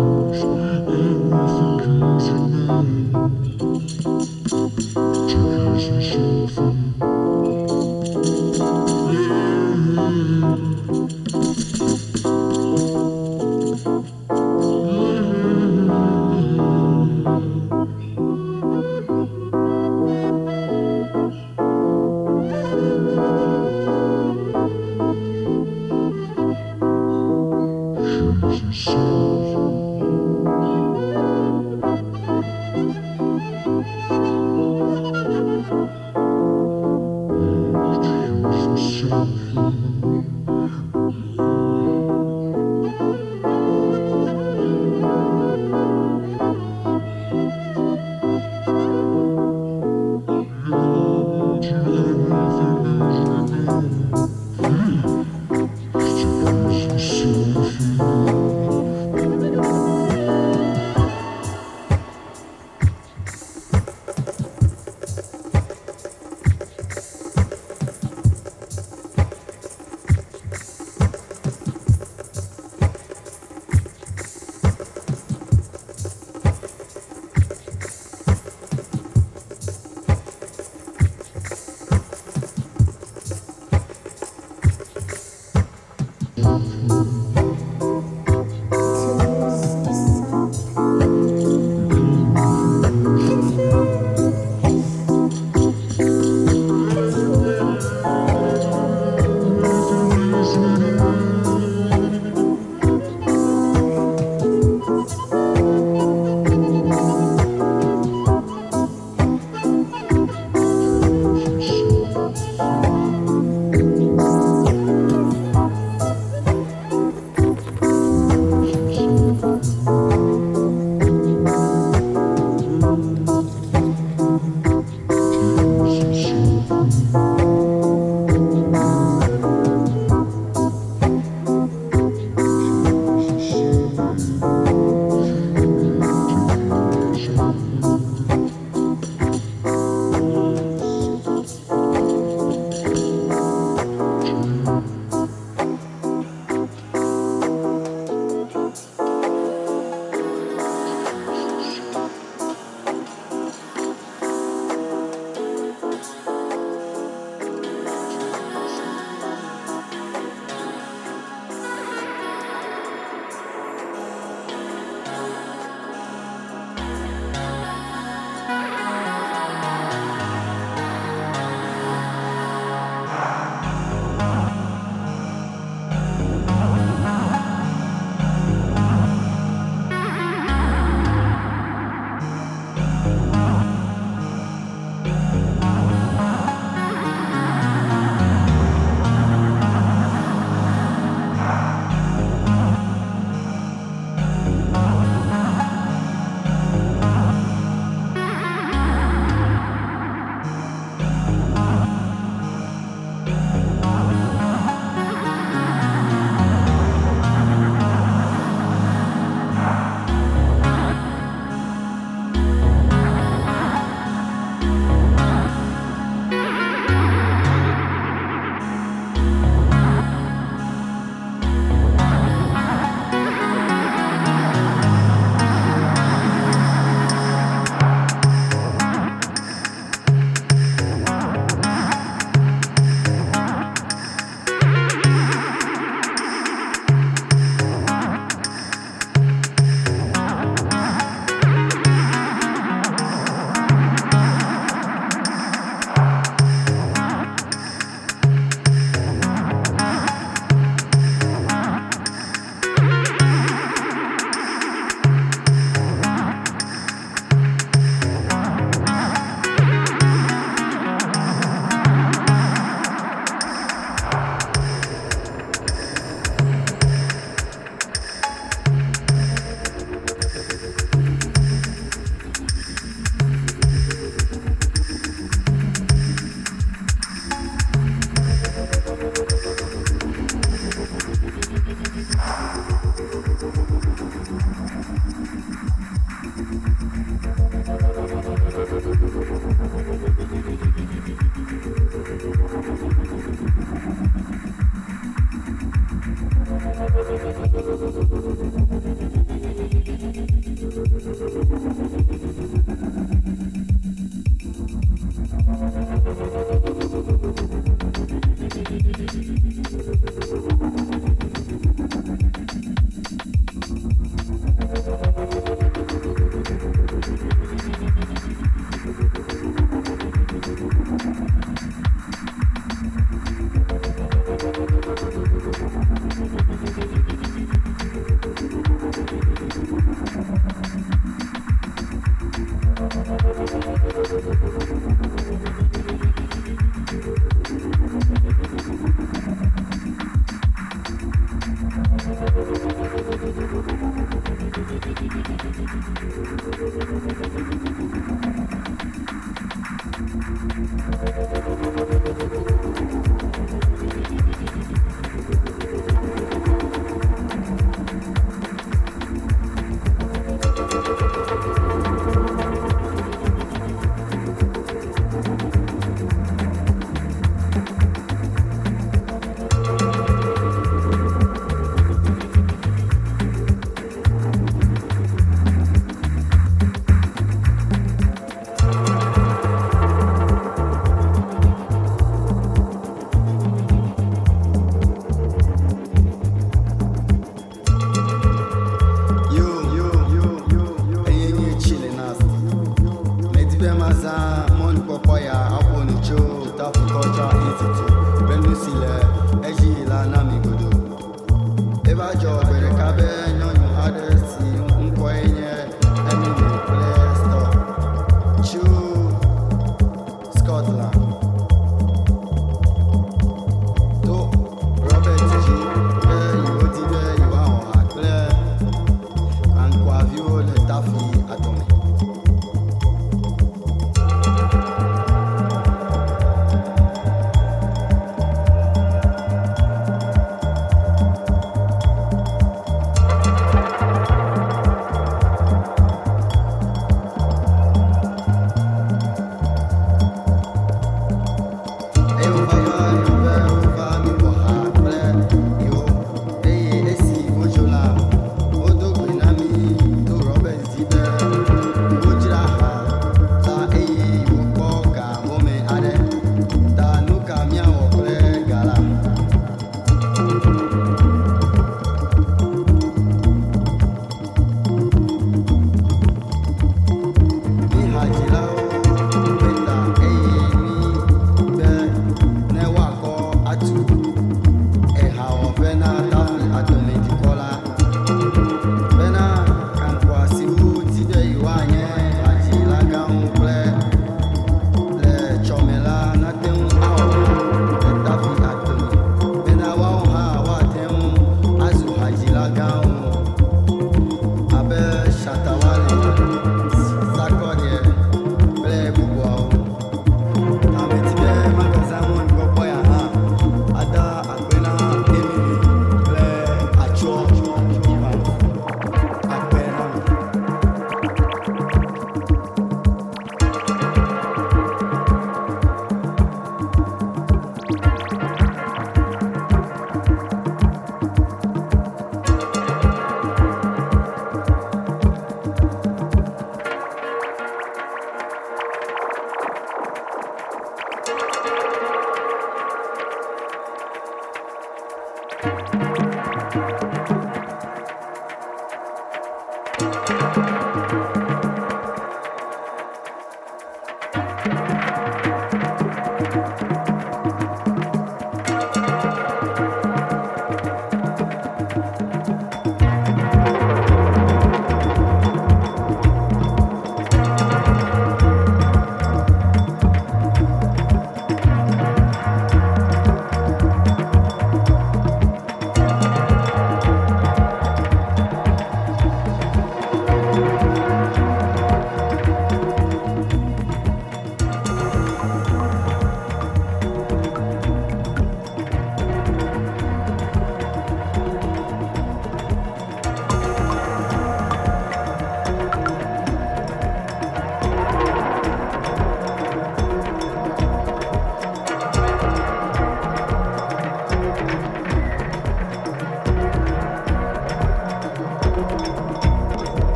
It was always your.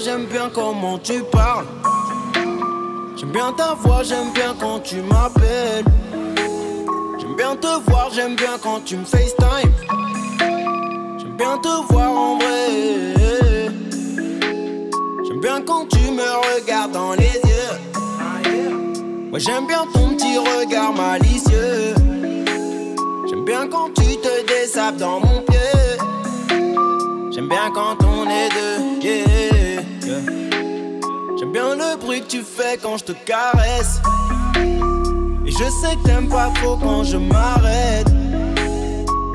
J'aime bien comment tu parles. J'aime bien ta voix, j'aime bien quand tu m'appelles. J'aime bien te voir, j'aime bien quand tu me FaceTime. J'aime bien te voir en vrai. J'aime bien quand tu me regardes dans les yeux. Ouais, j'aime bien ton petit regard malicieux. J'aime bien quand tu te désapes dans mon pied. J'aime bien quand bien le bruit que tu fais quand je te caresse. Et je sais que t'aimes pas trop quand je m'arrête.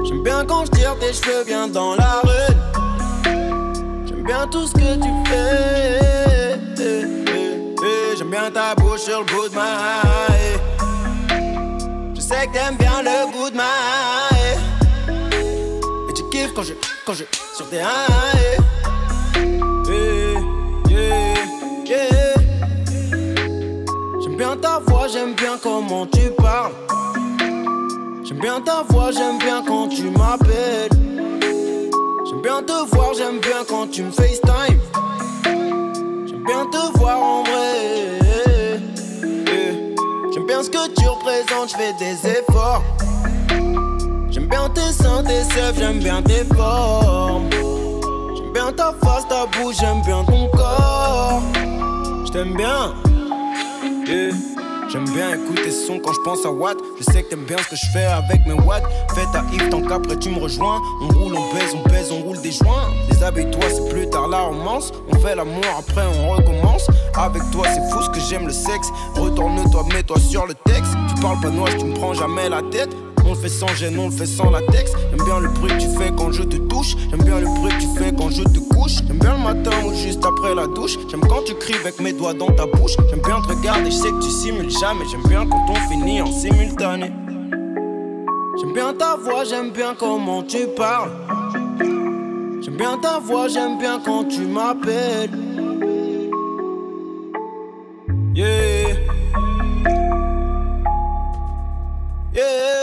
J'aime bien quand je tire tes cheveux bien dans la rue. J'aime bien tout ce que tu fais. J'aime bien ta bouche sur le bout de ma Je sais que t'aimes bien le goût de ma Et tu kiffes quand je, quand je, sur tes J'aime j'aime bien comment tu parles. J'aime bien ta voix, j'aime bien quand tu m'appelles. J'aime bien te voir, j'aime bien quand tu me FaceTime. J'aime bien te voir en vrai. J'aime bien ce que tu représentes, je fais des efforts. J'aime bien tes seins, tes sèvres, j'aime bien tes formes. J'aime bien ta face, ta bouche, j'aime bien ton corps. Je t'aime bien. J'aime bien écouter son quand je pense à Watt. Je sais que t'aimes bien ce que je fais avec mes watts. Fais ta hip tant qu'après tu me rejoins. On roule, on pèse, on pèse, on roule des joints. Déshabille-toi, c'est plus tard la romance. On fait l'amour, après on recommence. Avec toi, c'est fou ce que j'aime le sexe. Retourne-toi, mets-toi sur le texte. Tu parles pas noir, tu me prends jamais la tête. On le fait sans gêne, on le fait sans latex. J'aime bien le bruit que tu fais quand je te touche. J'aime bien le bruit que tu fais quand je te couche. J'aime bien le matin ou juste après la douche. J'aime quand tu cries avec mes doigts dans ta bouche. J'aime bien te regarder, je sais que tu simules jamais. J'aime bien quand on finit en simultané. J'aime bien ta voix, j'aime bien comment tu parles. J'aime bien ta voix, j'aime bien quand tu m'appelles. Yeah. Yeah.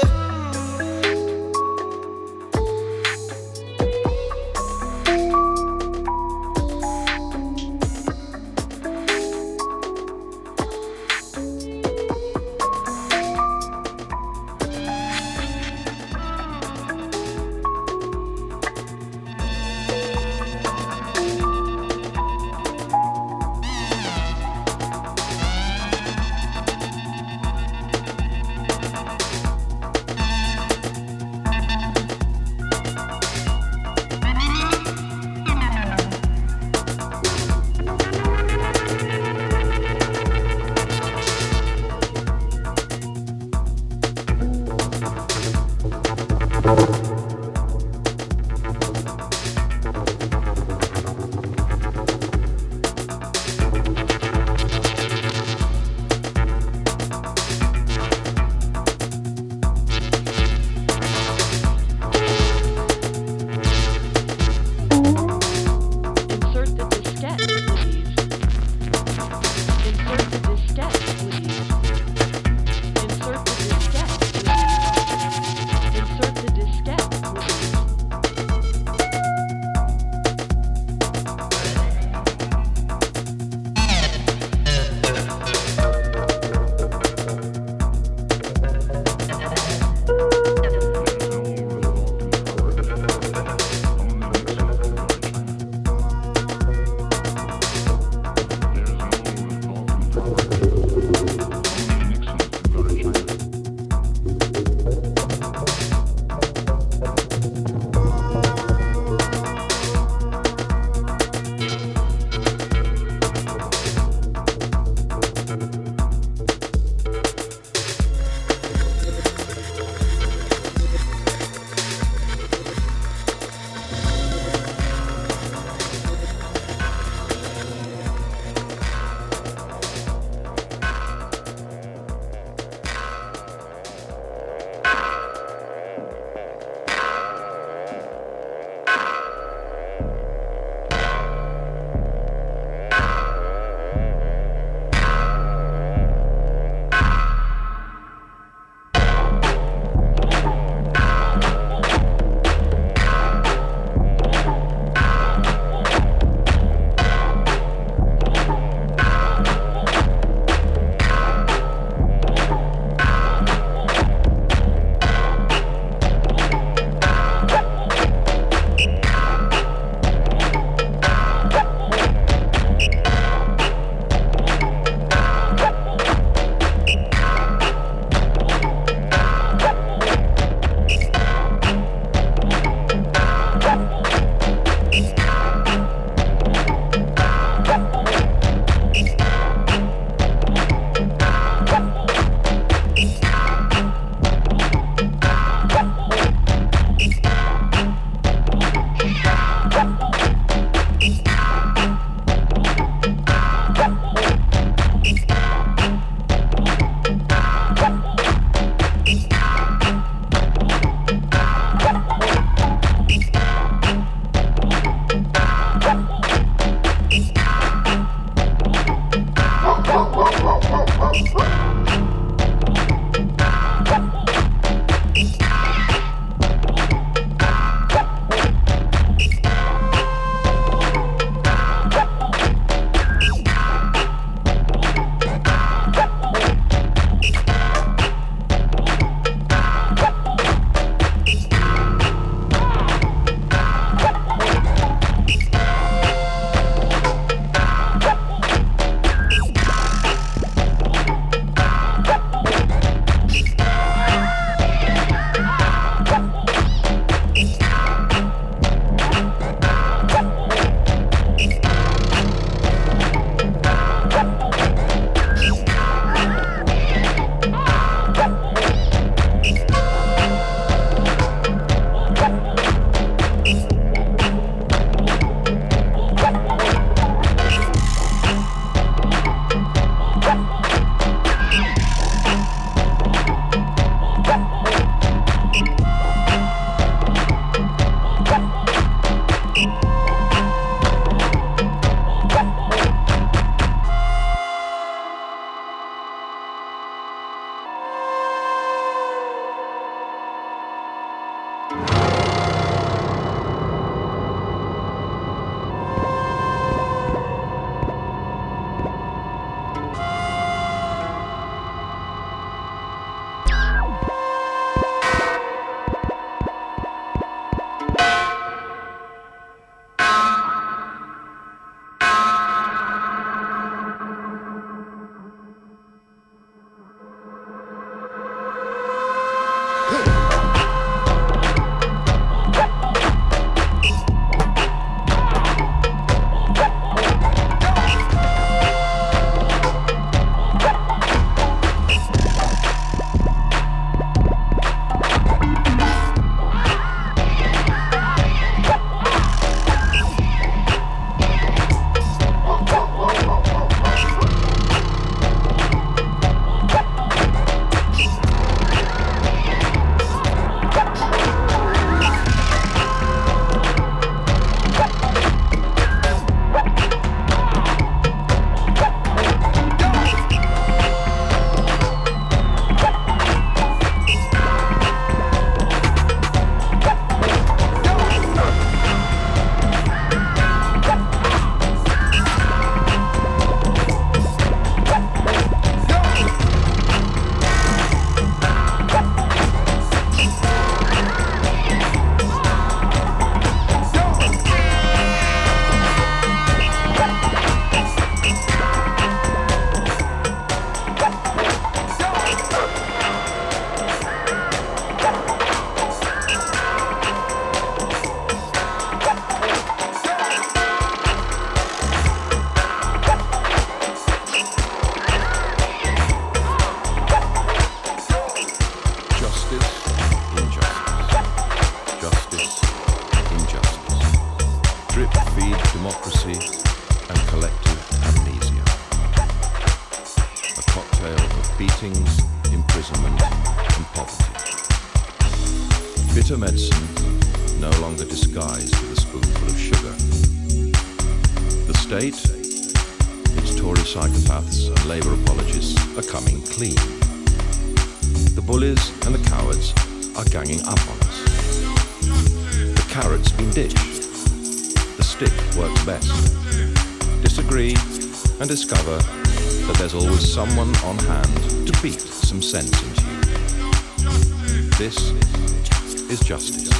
Justice.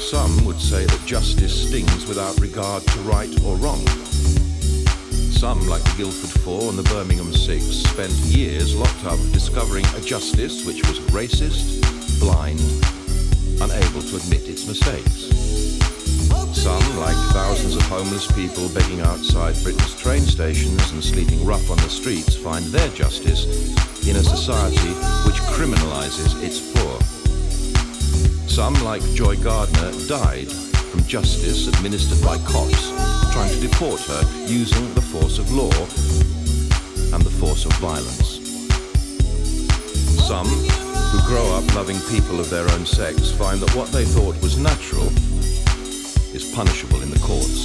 Some would say that justice stings without regard to right or wrong. Some, like the Guildford Four and the Birmingham Six, spent years locked up discovering a justice which was racist, blind, unable to admit its mistakes. Some, like thousands of homeless people begging outside Britain's train stations and sleeping rough on the streets, find their justice in a society which criminalizes its poor. Some, like Joy Gardner, died from justice administered by cops trying to deport her using the force of law and the force of violence. Some, who grow up loving people of their own sex, find that what they thought was natural is punishable in the courts.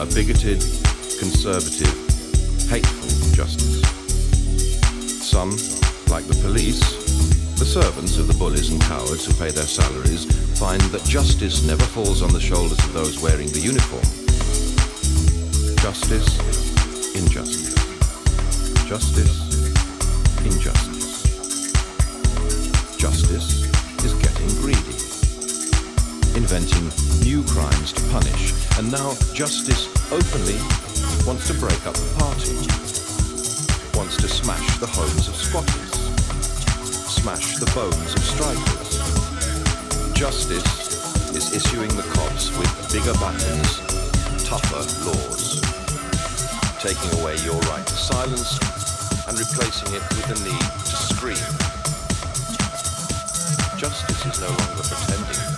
A bigoted, conservative, hateful justice. Some, like the police, the servants of the bullies and cowards who pay their salaries find that justice never falls on the shoulders of those wearing the uniform. Justice, injustice. Justice, inventing new crimes to punish, and now justice openly wants to break up the party, wants to smash the homes of squatters smash the bones of strikers. Justice is issuing the cops with bigger buttons, tougher laws, taking away your right to silence and replacing it with the need to scream. Justice is no longer pretending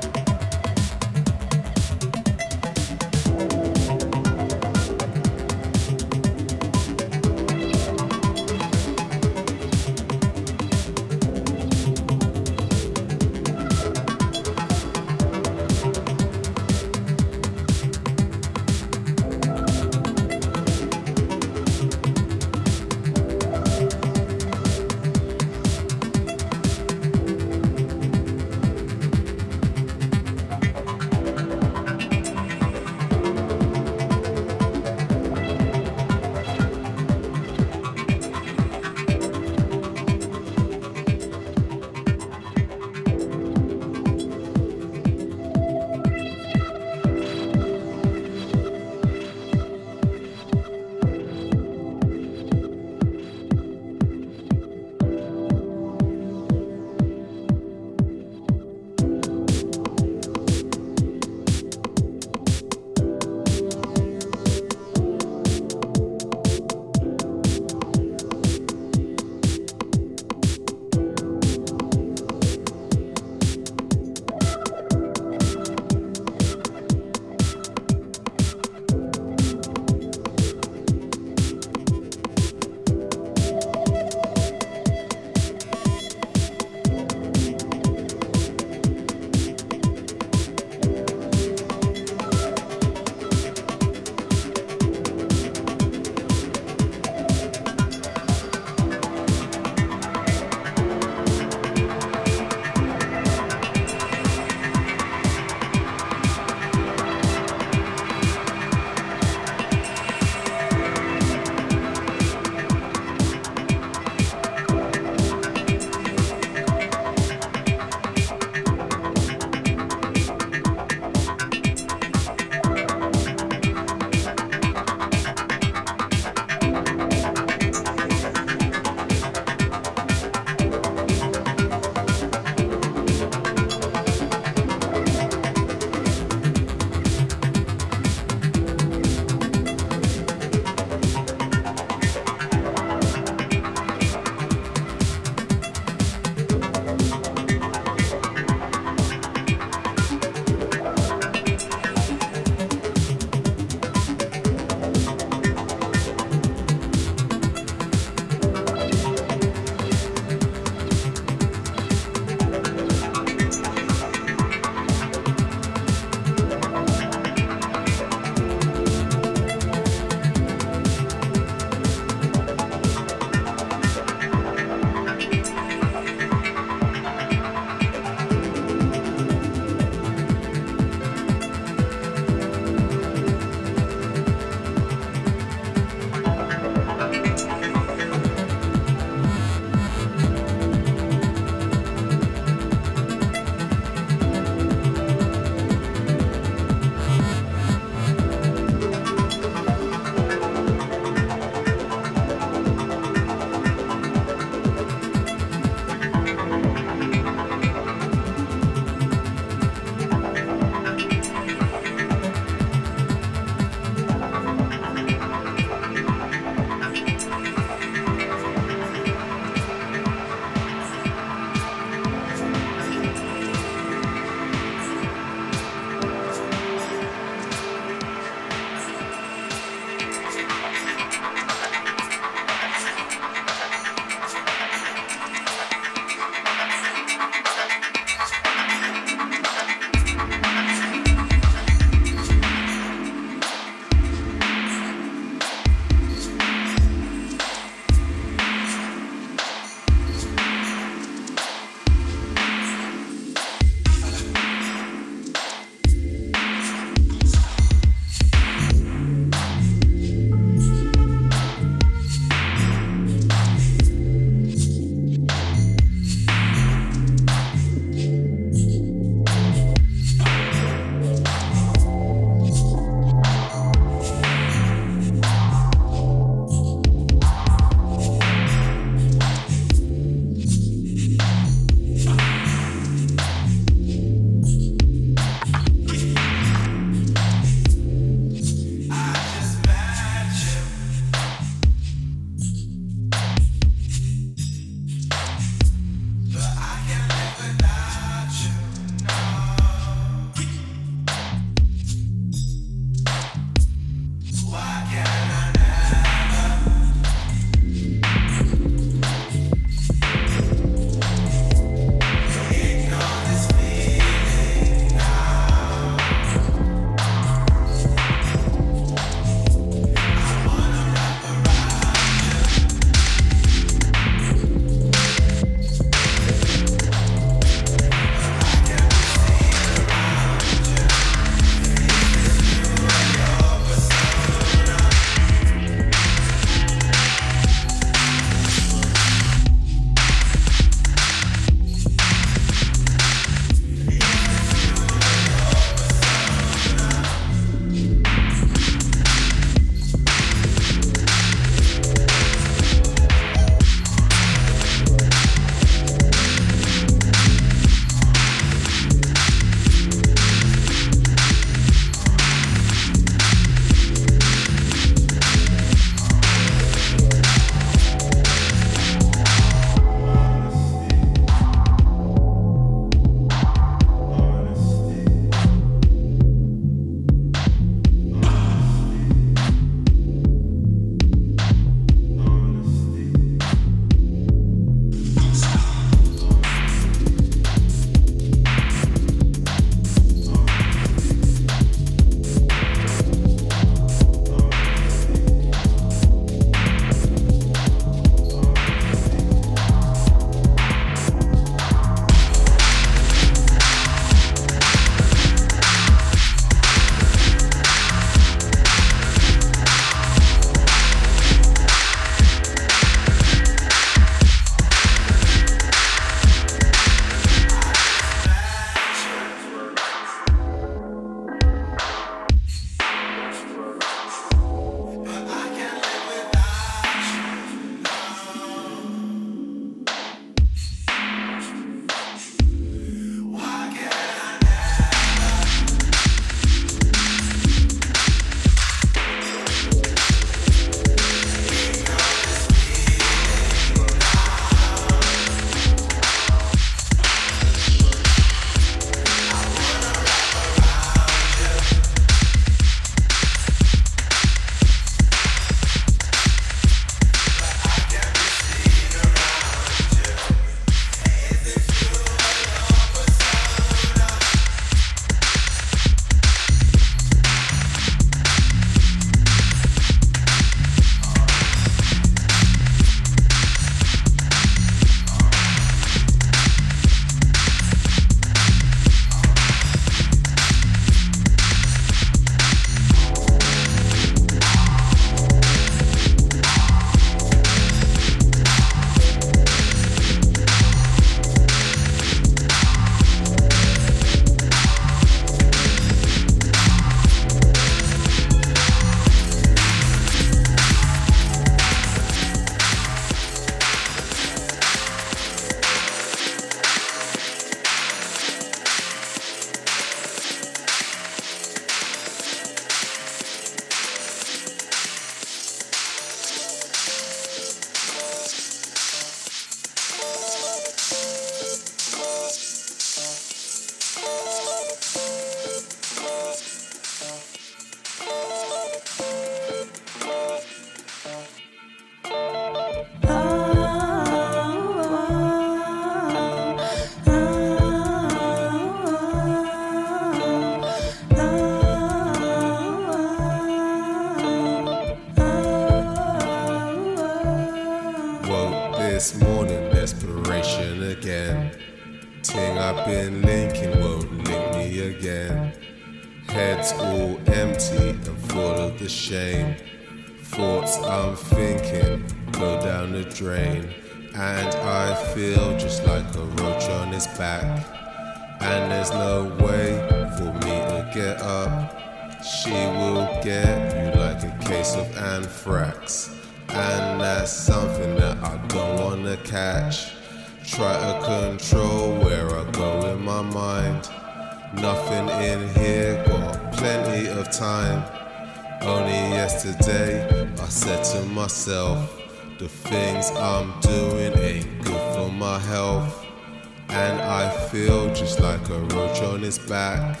And I feel just like a roach on his back.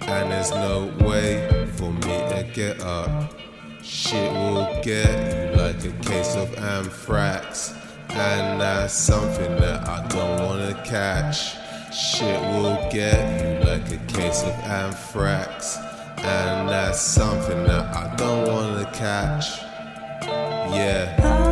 And there's no way for me to get up. Shit will get you like a case of anthrax. And that's something that I don't wanna catch. Shit will get you like a case of anthrax. And that's something that I don't wanna catch. Yeah.